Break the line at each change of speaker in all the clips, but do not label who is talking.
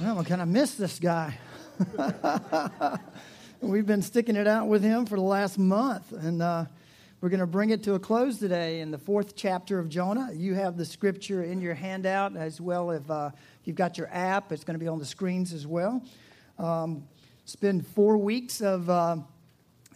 Well, I kind of miss this guy. We've been sticking it out with him for the last month, and uh, we're going to bring it to a close today in the fourth chapter of Jonah. You have the scripture in your handout as well. If uh, you've got your app, it's going to be on the screens as well. Um, it's been four weeks of uh,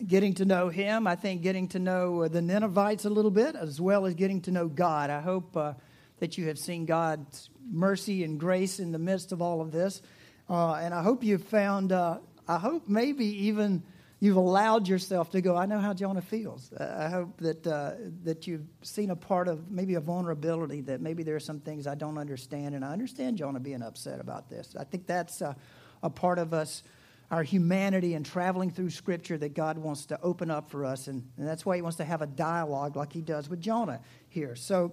getting to know him. I think getting to know the Ninevites a little bit, as well as getting to know God. I hope uh, that you have seen God's mercy and grace in the midst of all of this. Uh, and I hope you've found, uh, I hope maybe even you've allowed yourself to go, I know how Jonah feels. I hope that, uh, that you've seen a part of maybe a vulnerability that maybe there are some things I don't understand. And I understand Jonah being upset about this. I think that's uh, a part of us our humanity and traveling through Scripture that God wants to open up for us. And, and, that's why He wants to have a dialogue like He does with Jonah here. So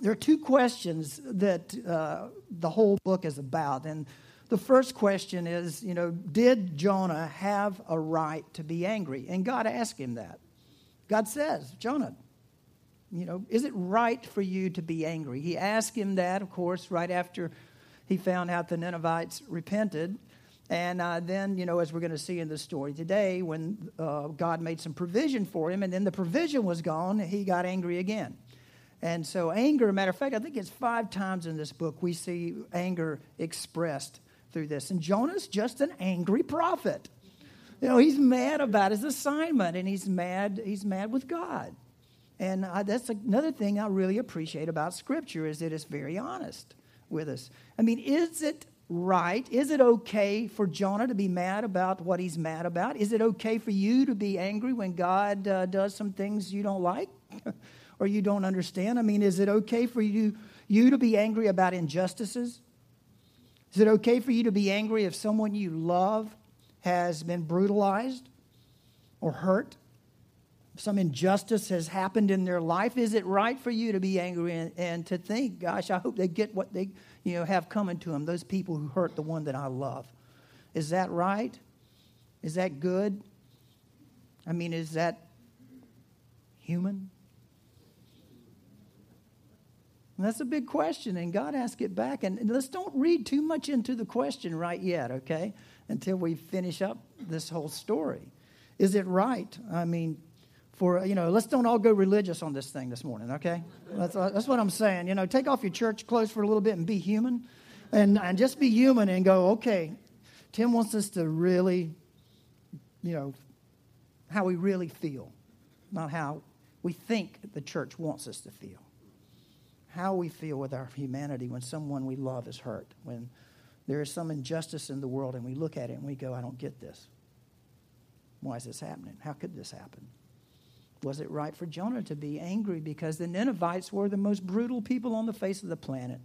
there are two questions that uh, the whole book is about. And the first question is, you know, did Jonah have a right to be angry? And God asked him that. God says, Jonah, you know, is it right for you to be angry? He asked him that, of course, right after he found out the Ninevites repented. And uh, then, you know, as we're going to see in the story today, when uh, God made some provision for him, and then the provision was gone, he got angry again. And so, anger, matter of fact, I think it's five times in this book we see anger expressed through this. And Jonah's just an angry prophet. You know, he's mad about his assignment and he's mad, he's mad with God. And I, that's another thing I really appreciate about Scripture is it's very honest with us. I mean, is it right? Is it okay for Jonah to be mad about what he's mad about? Is it okay for you to be angry when God uh, does some things you don't like? or you don't understand? I mean, is it okay for you, you to be angry about injustices? Is it okay for you to be angry if someone you love has been brutalized or hurt? Some injustice has happened in their life. Is it right for you to be angry and, and to think, gosh, I hope they get what they you know, have coming to them, those people who hurt the one that I love? Is that right? Is that good? I mean, is that human? That's a big question, and God asked it back. And, and let's don't read too much into the question right yet, okay? Until we finish up this whole story. Is it right? I mean, for, you know, let's don't all go religious on this thing this morning, okay? That's, that's what I'm saying. You know, take off your church clothes for a little bit and be human. And, and just be human and go, okay, Tim wants us to really, you know, how we really feel, not how we think the church wants us to feel how we feel with our humanity when someone we love is hurt, when there is some injustice in the world and we look at it and we go, I don't get this. Why is this happening? How could this happen? Was it right for Jonah to be angry because the Ninevites were the most brutal people on the face of the planet?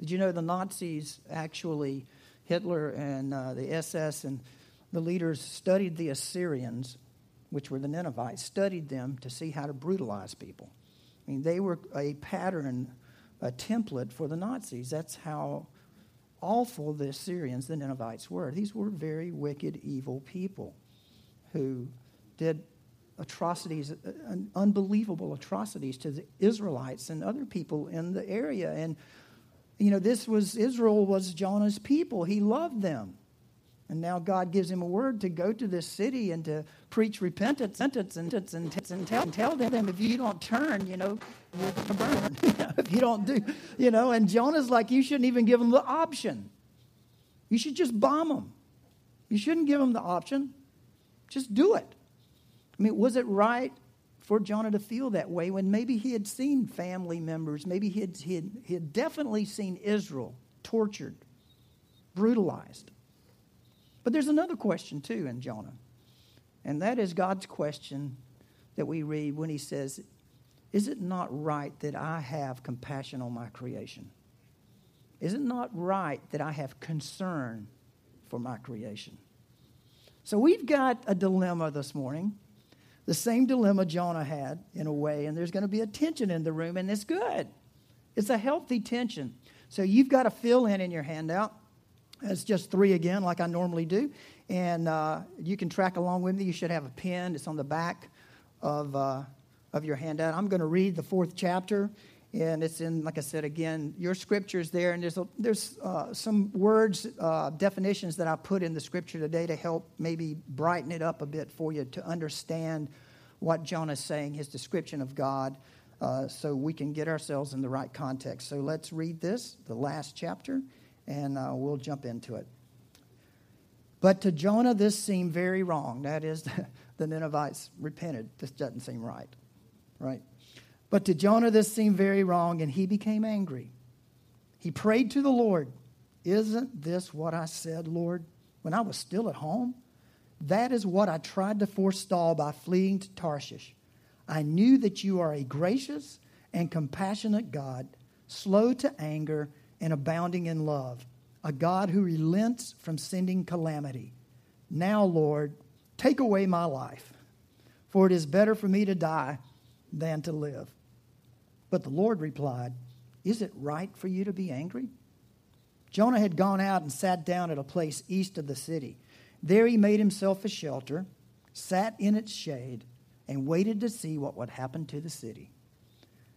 Did you know the Nazis actually, Hitler and uh, the SS and the leaders studied the Assyrians, which were the Ninevites, studied them to see how to brutalize people. I mean, they were a pattern, a template for the Nazis. That's how awful the Assyrians, the Ninevites, were. These were very wicked, evil people who did atrocities, uh, unbelievable atrocities to the Israelites and other people in the area. And, you know, this was, Israel was Jonah's people. He loved them. And now God gives him a word to go to this city and to preach repentance and, and, and, tell, and tell them if you don't turn, you know, you're going to burn. if you don't do, you know, and Jonah's like, you shouldn't even give them the option. You should just bomb them. You shouldn't give them the option. Just do it. I mean, was it right for Jonah to feel that way when maybe he had seen family members, maybe he had, he had, he had definitely seen Israel tortured, brutalized? But there's another question, too, in Jonah. And that is God's question that we read when he says, Is it not right that I have compassion on my creation? Is it not right that I have concern for my creation? So we've got a dilemma this morning. The same dilemma Jonah had, in a way, and there's going to be a tension in the room, and it's good. It's a healthy tension. So you've got to fill in in your handout. It's just three again, like I normally do. And uh, you can track along with me. You should have a pen. It's on the back of, uh, of your handout. I'm going to read the fourth chapter. And it's in, like I said, again, your scripture's there. And there's, a, there's uh, some words, uh, definitions that I put in the scripture today to help maybe brighten it up a bit for you to understand what Jonah's saying, his description of God, uh, so we can get ourselves in the right context. So let's read this, the last chapter, and uh, we'll jump into it. But to Jonah, this seemed very wrong. That is, the Ninevites repented. This doesn't seem right, right? But to Jonah, this seemed very wrong, and he became angry. He prayed to the Lord, Isn't this what I said, Lord, when I was still at home? That is what I tried to forestall by fleeing to Tarshish. I knew that you are a gracious and compassionate God, slow to anger and abounding in love a God who relents from sending calamity. Now, Lord, take away my life, for it is better for me to die than to live. But the Lord replied, Is it right for you to be angry? Jonah had gone out and sat down at a place east of the city. There he made himself a shelter, sat in its shade, and waited to see what would happen to the city.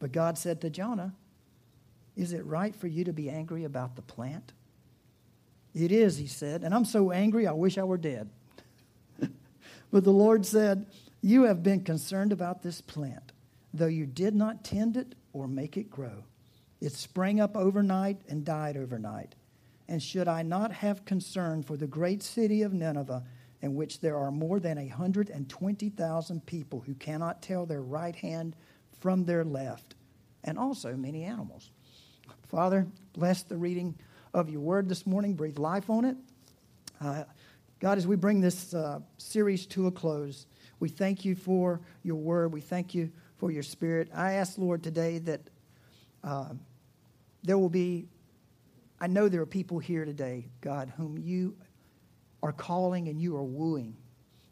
But God said to Jonah, Is it right for you to be angry about the plant? It is, he said, and I'm so angry I wish I were dead. but the Lord said, You have been concerned about this plant, though you did not tend it or make it grow. It sprang up overnight and died overnight. And should I not have concern for the great city of Nineveh, in which there are more than a 120,000 people who cannot tell their right hand from their left, and also many animals. Father, bless the reading of your word this morning. Breathe life on it. Uh, God, as we bring this uh, series to a close, we thank you for your word. We thank you for your spirit. I ask, Lord, today that uh, there will be, I know there are people here today, God, whom you are calling and you are wooing,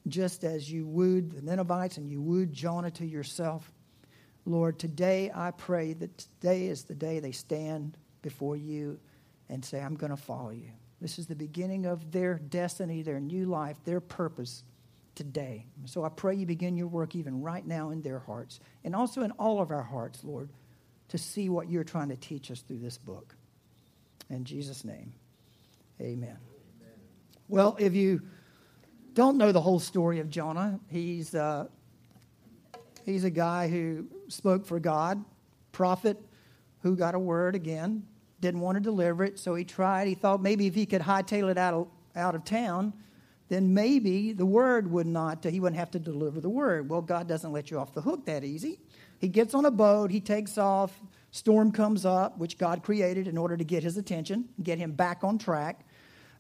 just as you wooed the Ninevites and you wooed Jonah to yourself. Lord, today I pray that today is the day they stand before you and say, I'm going to follow you. This is the beginning of their destiny, their new life, their purpose today. So I pray you begin your work even right now in their hearts and also in all of our hearts, Lord, to see what you're trying to teach us through this book. In Jesus' name, amen. amen. Well, if you don't know the whole story of Jonah, he's uh, He's a guy who spoke for God, prophet who got a word again, didn't want to deliver it, so he tried. He thought maybe if he could hightail it out of, out of town, then maybe the word would not, he wouldn't have to deliver the word. Well, God doesn't let you off the hook that easy. He gets on a boat, he takes off, storm comes up, which God created in order to get his attention, get him back on track.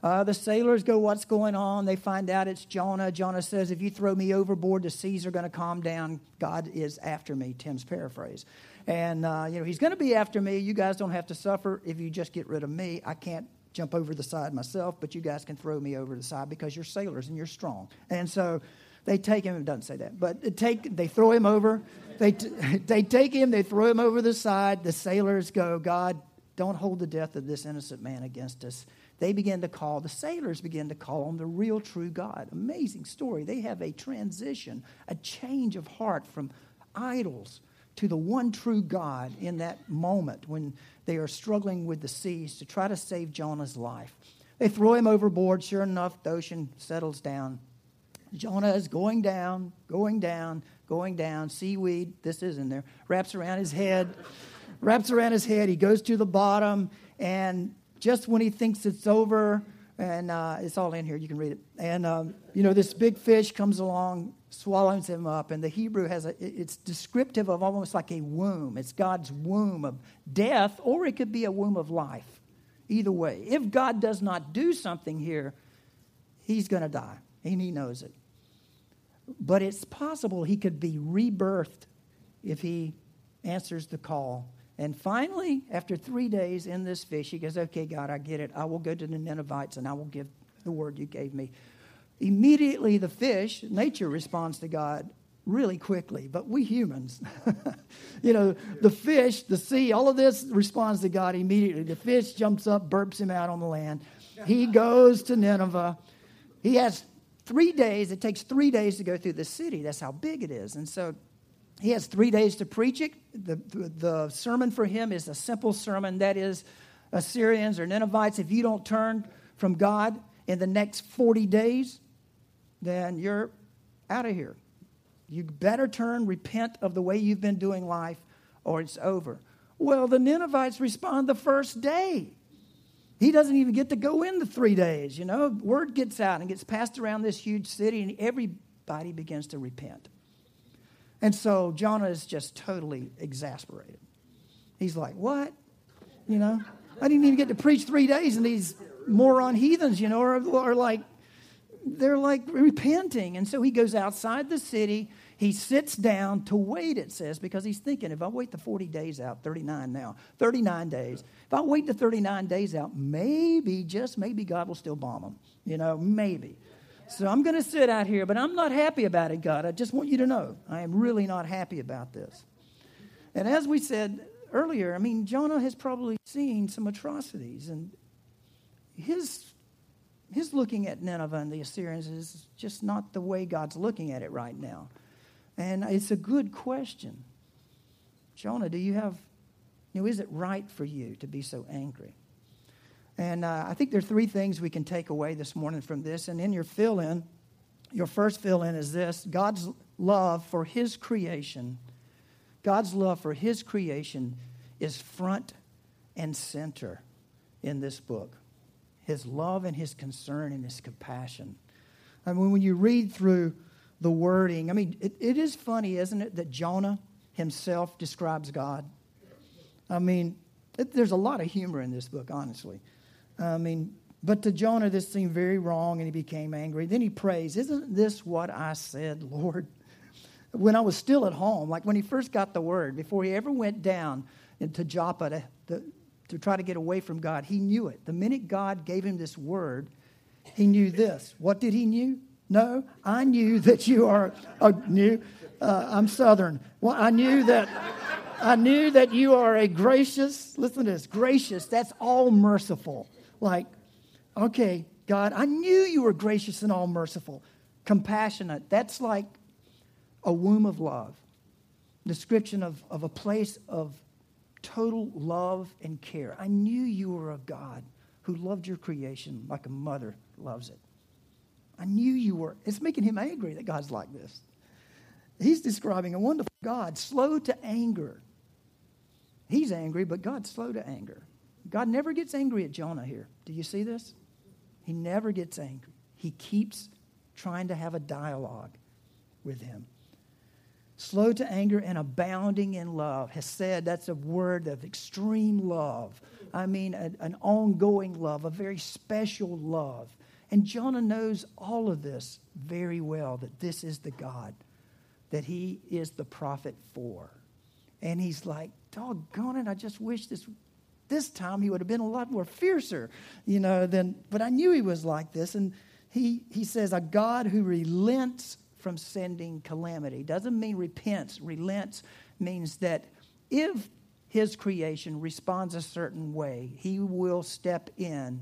Uh, the sailors go, What's going on? They find out it's Jonah. Jonah says, If you throw me overboard, the seas are going to calm down. God is after me, Tim's paraphrase. And, uh, you know, he's going to be after me. You guys don't have to suffer if you just get rid of me. I can't jump over the side myself, but you guys can throw me over the side because you're sailors and you're strong. And so they take him, it doesn't say that, but take, they throw him over. They, t- they take him, they throw him over the side. The sailors go, God, don't hold the death of this innocent man against us they begin to call, the sailors begin to call on the real true God. Amazing story. They have a transition, a change of heart from idols to the one true God in that moment when they are struggling with the seas to try to save Jonah's life. They throw him overboard. Sure enough, the ocean settles down. Jonah is going down, going down, going down. Seaweed, this is in there, wraps around his head, wraps around his head. He goes to the bottom And just when he thinks it's over, and uh, it's all in here, you can read it. And, um, you know, this big fish comes along, swallows him up. And the Hebrew has a, it's descriptive of almost like a womb. It's God's womb of death, or it could be a womb of life. Either way. If God does not do something here, he's going to die, and he knows it. But it's possible he could be rebirthed if he answers the call. And finally, after three days in this fish, he goes, Okay, God, I get it. I will go to the Ninevites and I will give the word you gave me. Immediately, the fish, nature responds to God really quickly, but we humans, you know, the fish, the sea, all of this responds to God immediately. The fish jumps up, burps him out on the land. He goes to Nineveh. He has three days. It takes three days to go through the city. That's how big it is. And so he has three days to preach it. The, the, the, sermon for him is a simple sermon that is, Assyrians or Ninevites, if you don't turn from God in the next 40 days, then you're out of here. You better turn, repent of the way you've been doing life, or it's over. Well, the Ninevites respond the first day. He doesn't even get to go in the three days. You know, word gets out and gets passed around this huge city, and everybody begins to repent. And so Jonah is just totally exasperated. He's like, What? You know, I didn't even get to preach three days, and these moron heathens, you know, are, are like, they're like repenting. And so he goes outside the city. He sits down to wait, it says, because he's thinking, if I wait the 40 days out, 39 now, 39 days, if I wait the 39 days out, maybe, just maybe, God will still bomb them. You know, maybe. So I'm going to sit out here, but I'm not happy about it, God. I just want you to know I am really not happy about this. And as we said earlier, I mean, Jonah has probably seen some atrocities, and his, his looking at Nineveh and the Assyrians is just not the way God's looking at it right now. And it's a good question. Jonah, do you have, you know, is it right for you to be so angry? And uh, I think there are three things we can take away this morning from this. And in your fill in, your first fill in is this God's love for His creation. God's love for His creation is front and center in this book. His love and His concern and His compassion. I mean, when you read through the wording, I mean, it, it is funny, isn't it, that Jonah himself describes God? I mean, it, there's a lot of humor in this book, honestly. I mean, but to Jonah, this seemed very wrong and he became angry. Then he prays, Isn't this what I said, Lord? When I was still at home, like when he first got the word, before he ever went down into Joppa to, to, to try to get away from God, he knew it. The minute God gave him this word, he knew this. What did he knew? No, I knew that you are a new. Uh, I'm Southern. Well, I knew that. I knew that you are a gracious. Listen to this. Gracious. That's all merciful like, okay, God, I knew you were gracious and all merciful, compassionate. That's like a womb of love. Description of, of a place of total love and care. I knew you were a God who loved your creation like a mother loves it. I knew you were. It's making him angry that God's like this. He's describing a wonderful God, slow to anger. He's angry, but God's slow to anger. God never gets angry at Jonah here. Do you see this? He never gets angry. He keeps trying to have a dialogue with him. Slow to anger and abounding in love. Hesed that's a word of extreme love. I mean, a, an ongoing love, a very special love. And Jonah knows all of this very well that this is the God that he is the prophet for. And he's like, doggone it, I just wish this this time he would have been a lot more fiercer, you know, than, but I knew he was like this. And he, he says, a God who relents from sending calamity. Doesn't mean repents. Relents means that if his creation responds a certain way, he will step in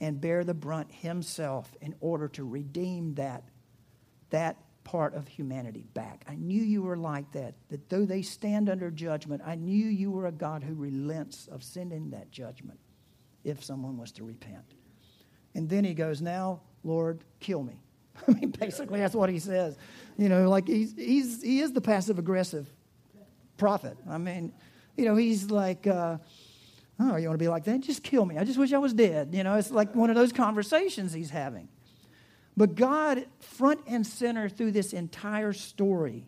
and bear the brunt himself in order to redeem that, that part of humanity back. I knew you were like that, that though they stand under judgment, I knew you were a God who relents of sending that judgment if someone was to repent. And then he goes, Now, Lord, kill me. I mean, basically, that's what he says. You know, like he's, he's, he is the passive aggressive prophet. I mean, you know, he's like, uh, Oh, you want to be like that? Just kill me. I just wish I was dead. You know, it's like one of those conversations he's having. But God, front and center through this entire story,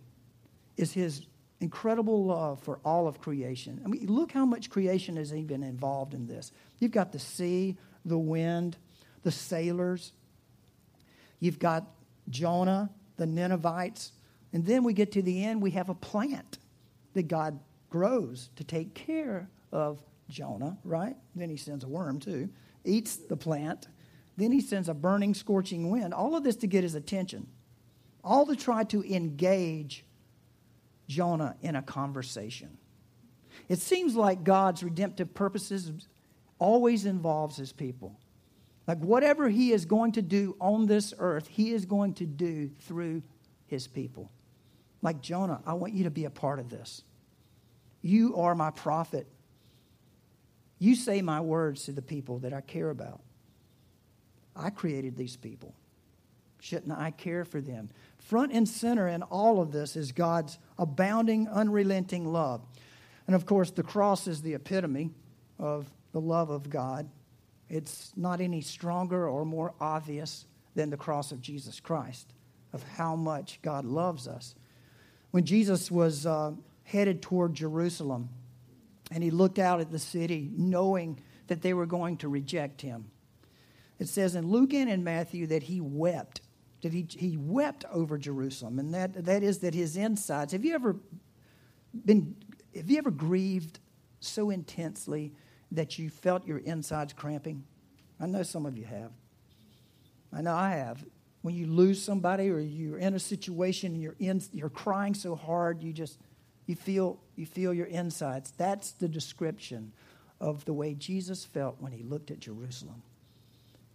is his incredible love for all of creation. I mean, look how much creation has even involved in this. You've got the sea, the wind, the sailors. You've got Jonah, the Ninevites. And then we get to the end, we have a plant that God grows to take care of Jonah, right? Then he sends a worm too, eats the plant. Then he sends a burning, scorching wind. All of this to get his attention. All to try to engage Jonah in a conversation. It seems like God's redemptive purposes always involves his people. Like whatever he is going to do on this earth, he is going to do through his people. Like Jonah, I want you to be a part of this. You are my prophet. You say my words to the people that I care about. I created these people. Shouldn't I care for them? Front and center in all of this is God's abounding, unrelenting love. And of course, the cross is the epitome of the love of God. It's not any stronger or more obvious than the cross of Jesus Christ, of how much God loves us. When Jesus was uh, headed toward Jerusalem and he looked out at the city, knowing that they were going to reject him, it says in Luke and in Matthew that he wept that he, he wept over Jerusalem, and that, that is that his insides. Have you ever been, have you ever grieved so intensely that you felt your insides cramping? I know some of you have. I know I have. When you lose somebody or you're in a situation and you're, in, you're crying so hard, you just, you feel, you feel your insides. That's the description of the way Jesus felt when he looked at Jerusalem.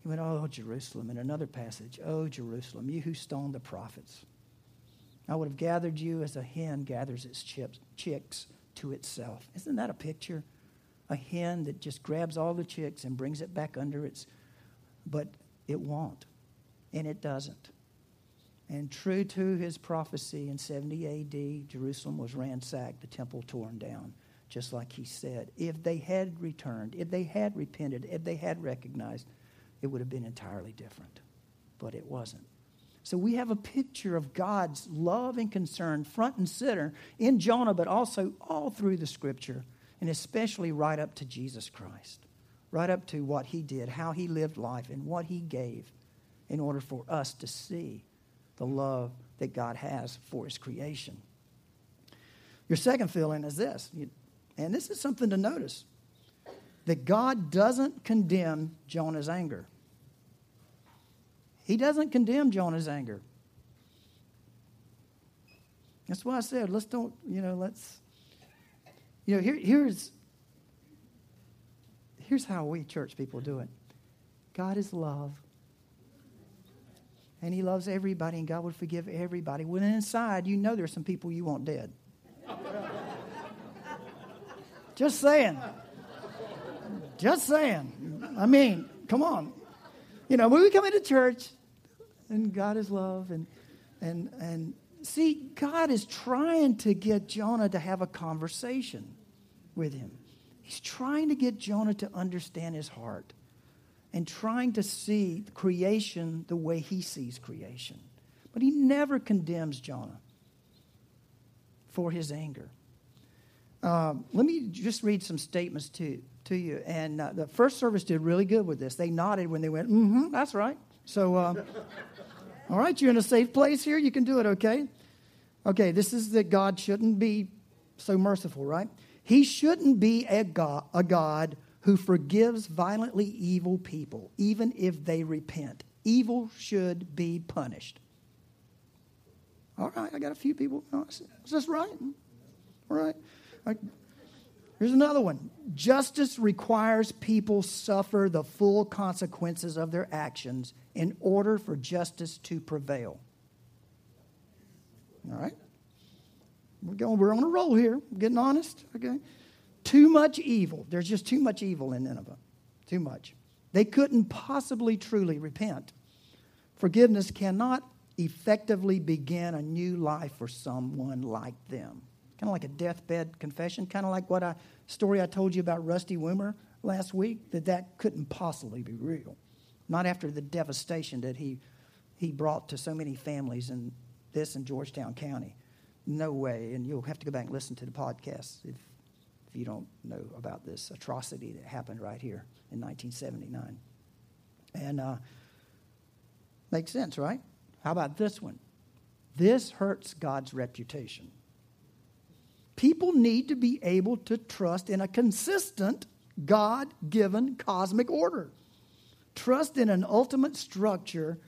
He went, Oh, Jerusalem. In another passage, Oh, Jerusalem, you who stoned the prophets. I would have gathered you as a hen gathers its chips, chicks to itself. Isn't that a picture? A hen that just grabs all the chicks and brings it back under its, but it won't. And it doesn't. And true to his prophecy in 70 AD, Jerusalem was ransacked, the temple torn down, just like he said. If they had returned, if they had repented, if they had recognized, it would have been entirely different. But it wasn't. So we have a picture of God's love and concern front and center in Jonah, but also all through the scripture, and especially right up to Jesus Christ, right up to what he did, how he lived life, and what he gave in order for us to see the love that God has for his creation. Your second feeling is this, and this is something to notice that God doesn't condemn Jonah's anger. He doesn't condemn Jonah's anger. That's why I said, let's don't, you know, let's, you know, here, here's, here's how we church people do it. God is love. And he loves everybody, and God would forgive everybody. When inside, you know there's some people you want dead. Just saying. Just saying. I mean, come on. You know, when we come into church, and God is love, and and and see, God is trying to get Jonah to have a conversation with him. He's trying to get Jonah to understand his heart and trying to see creation the way he sees creation. But he never condemns Jonah for his anger. Um, let me just read some statements to, to you. And uh, the first service did really good with this. They nodded when they went, mm hmm, that's right. So, uh, all right, you're in a safe place here. You can do it, okay? Okay, this is that God shouldn't be so merciful, right? He shouldn't be a God, a God who forgives violently evil people, even if they repent. Evil should be punished. All right, I got a few people. Is this right? All right. Here's another one. Justice requires people suffer the full consequences of their actions in order for justice to prevail. All right? We're going, we're on a roll here. We're getting honest, okay? Too much evil. There's just too much evil in Nineveh. Too much. They couldn't possibly truly repent. Forgiveness cannot effectively begin a new life for someone like them kind of like a deathbed confession, kind of like what I story I told you about Rusty Woomer last week that that couldn't possibly be real. Not after the devastation that he, he brought to so many families in this in Georgetown County. No way. And you'll have to go back and listen to the podcast if, if you don't know about this atrocity that happened right here in 1979. And uh, makes sense, right? How about this one? This hurts God's reputation. People need to be able to trust in a consistent, God given cosmic order. Trust in an ultimate structure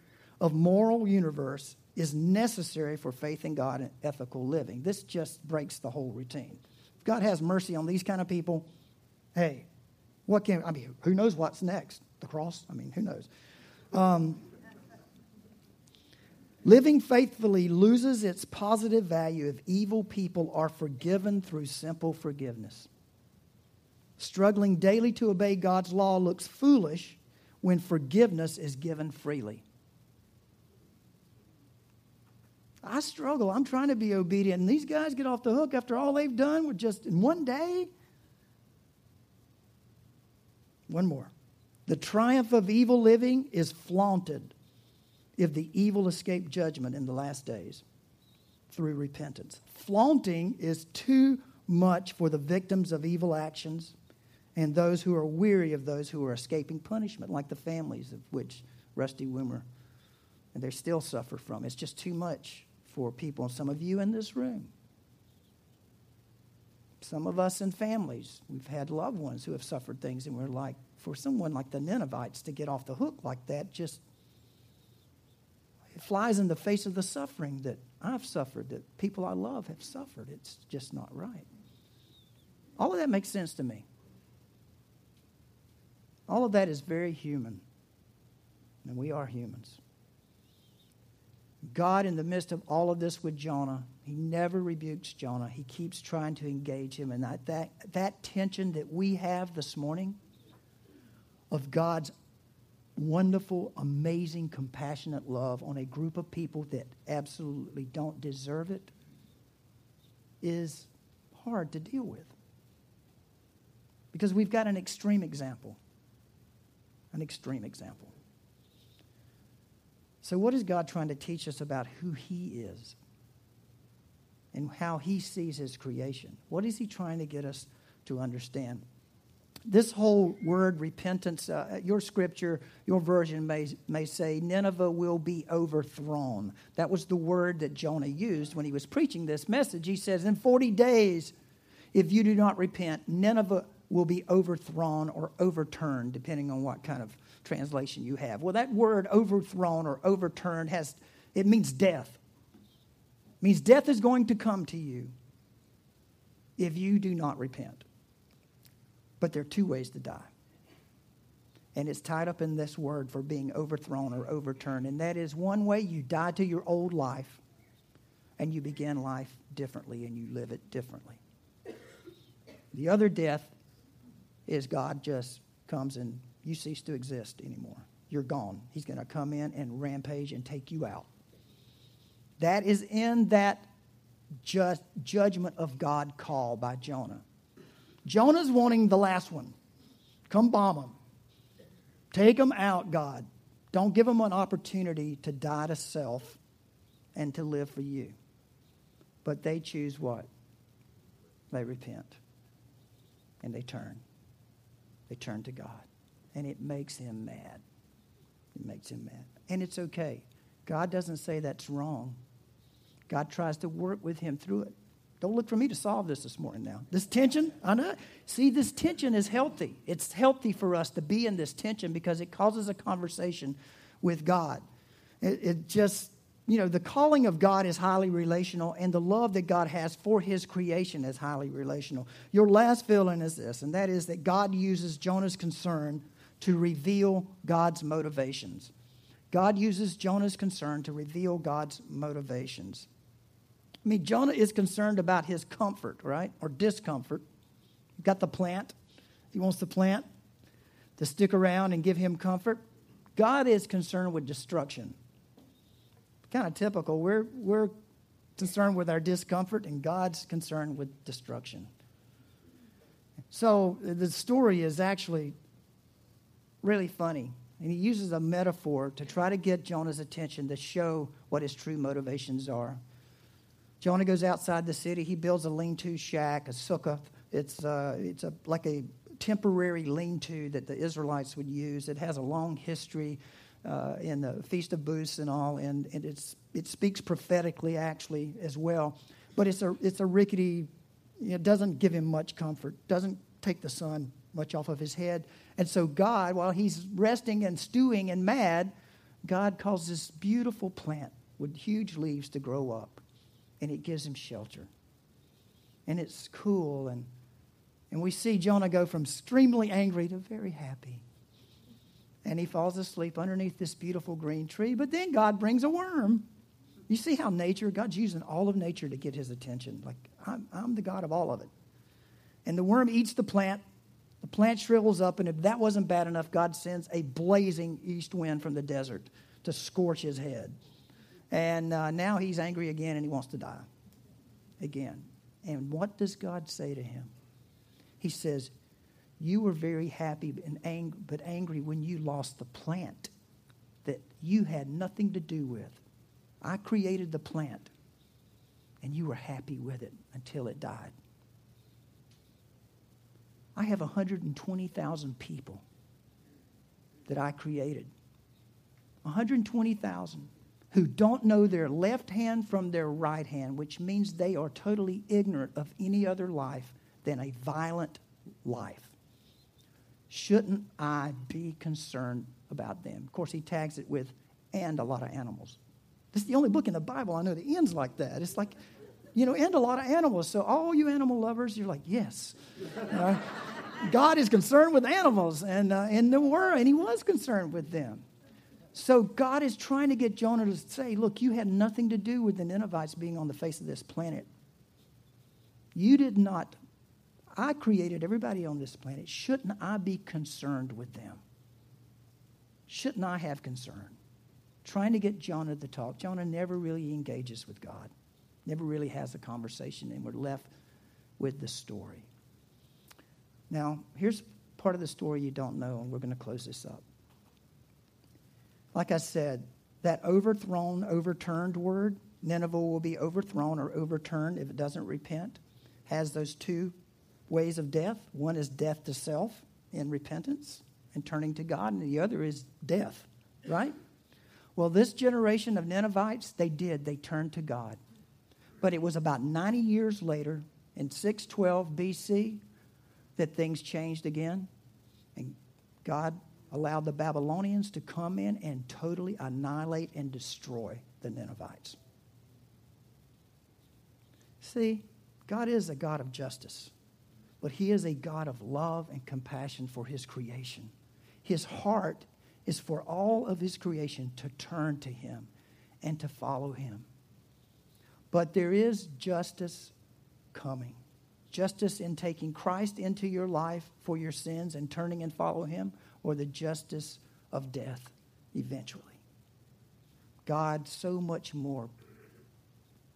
of moral universe is necessary for faith in God and ethical living. This just breaks the whole routine. If God has mercy on these kind of people, hey, what can I mean? Who knows what's next? The cross? I mean, who knows? Um, living faithfully loses its positive value if evil people are forgiven through simple forgiveness. Struggling daily to obey God's law looks foolish when forgiveness is given freely. I struggle. I'm trying to be obedient, and these guys get off the hook after all they've done with just in one day. One more. The triumph of evil living is flaunted if the evil escape judgment in the last days through repentance. Flaunting is too much for the victims of evil actions and those who are weary of those who are escaping punishment, like the families of which Rusty Woomer and they still suffer from. It's just too much for people, and some of you in this room. Some of us in families, we've had loved ones who have suffered things, and we're like, for someone like the Ninevites to get off the hook like that, just flies in the face of the suffering that I've suffered, that people I love have suffered. It's just not right. All of that makes sense to me. All of that is very human. And we are humans. God, in the midst of all of this with Jonah, he never rebukes Jonah. He keeps trying to engage him. And that, that, that tension that we have this morning of God's wonderful, amazing, compassionate love on a group of people that absolutely don't deserve it is hard to deal with. Because we've got an extreme example. An extreme example. So, what is God trying to teach us about who He is and how He sees His creation? What is He trying to get us to understand? This whole word repentance, uh, your scripture, your version may, may say, Nineveh will be overthrown. That was the word that Jonah used when he was preaching this message. He says, In 40 days, if you do not repent, Nineveh will be overthrown or overturned, depending on what kind of translation you have. Well, that word overthrown or overturned has, it means death. It means death is going to come to you if you do not repent. But there are two ways to die. And it's tied up in this word for being overthrown or overturned. And that is one way you die to your old life and you begin life differently and you live it differently. The other death is God just comes and you cease to exist anymore. You're gone. He's going to come in and rampage and take you out. That is in that just judgment of God call by Jonah. Jonah's wanting the last one. Come bomb them. Take them out, God. Don't give them an opportunity to die to self and to live for you. But they choose what? They repent and they turn. They turn to God and it makes him mad. It makes him mad. And it's okay. God doesn't say that's wrong. God tries to work with him through it. Don't look for me to solve this this morning now. This tension, I know. See, this tension is healthy. It's healthy for us to be in this tension because it causes a conversation with God. It, it just, you know, the calling of God is highly relational, and the love that God has for his creation is highly relational. Your last feeling is this, and that is that God uses Jonah's concern to reveal God's motivations. God uses Jonah's concern to reveal God's motivations. I mean, Jonah is concerned about his comfort, right? Or discomfort. You've got the plant. He wants the plant to stick around and give him comfort. God is concerned with destruction. Kind of typical. We're, we're concerned with our discomfort, and God's concerned with destruction. So the story is actually really funny. And he uses a metaphor to try to get Jonah's attention to show what his true motivations are. Jonah goes outside the city. He builds a lean to shack, a sukkah. It's, uh, it's a, like a temporary lean to that the Israelites would use. It has a long history uh, in the Feast of Booths and all, and, and it's, it speaks prophetically actually as well. But it's a, it's a rickety, it doesn't give him much comfort, doesn't take the sun much off of his head. And so, God, while he's resting and stewing and mad, God calls this beautiful plant with huge leaves to grow up, and it gives him shelter. And it's cool, and, and we see Jonah go from extremely angry to very happy. And he falls asleep underneath this beautiful green tree, but then God brings a worm. You see how nature, God's using all of nature to get his attention. Like, I'm, I'm the God of all of it. And the worm eats the plant, the plant shrivels up, and if that wasn't bad enough, God sends a blazing east wind from the desert to scorch his head. And uh, now he's angry again and he wants to die again. And what does God say to him? He says, You were very happy and ang- but angry when you lost the plant that you had nothing to do with. I created the plant, and you were happy with it until it died. I have 120,000 people that I created. 120,000 who don't know their left hand from their right hand, which means they are totally ignorant of any other life than a violent life. Shouldn't I be concerned about them? Of course, he tags it with, and a lot of animals. This is the only book in the Bible I know that ends like that. It's like, you know, and a lot of animals. So, all you animal lovers, you're like, yes. God is concerned with animals and uh, in the world, and He was concerned with them. So, God is trying to get Jonah to say, look, you had nothing to do with the Ninevites being on the face of this planet. You did not. I created everybody on this planet. Shouldn't I be concerned with them? Shouldn't I have concern? Trying to get Jonah to talk. Jonah never really engages with God never really has a conversation, and we're left with the story. Now, here's part of the story you don't know, and we're going to close this up. Like I said, that overthrown, overturned word, Nineveh will be overthrown or overturned if it doesn't repent, has those two ways of death. One is death to self in repentance and turning to God, and the other is death, right? Well, this generation of Ninevites, they did. They turned to God. But it was about 90 years later, in 612 BC, that things changed again. And God allowed the Babylonians to come in and totally annihilate and destroy the Ninevites. See, God is a God of justice, but He is a God of love and compassion for His creation. His heart is for all of His creation to turn to Him and to follow Him. But there is justice coming. Justice in taking Christ into your life for your sins and turning and follow him, or the justice of death eventually. God so much more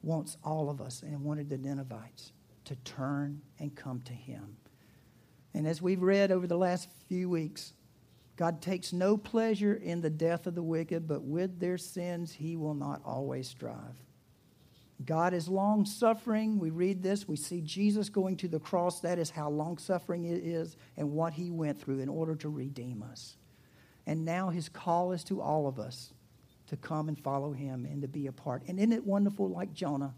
wants all of us and wanted the Ninevites to turn and come to him. And as we've read over the last few weeks, God takes no pleasure in the death of the wicked, but with their sins he will not always strive. God is long suffering. We read this, we see Jesus going to the cross. That is how long suffering it is and what he went through in order to redeem us. And now his call is to all of us to come and follow him and to be a part. And isn't it wonderful, like Jonah?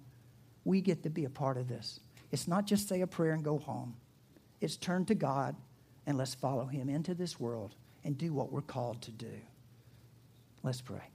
We get to be a part of this. It's not just say a prayer and go home, it's turn to God and let's follow him into this world and do what we're called to do. Let's pray.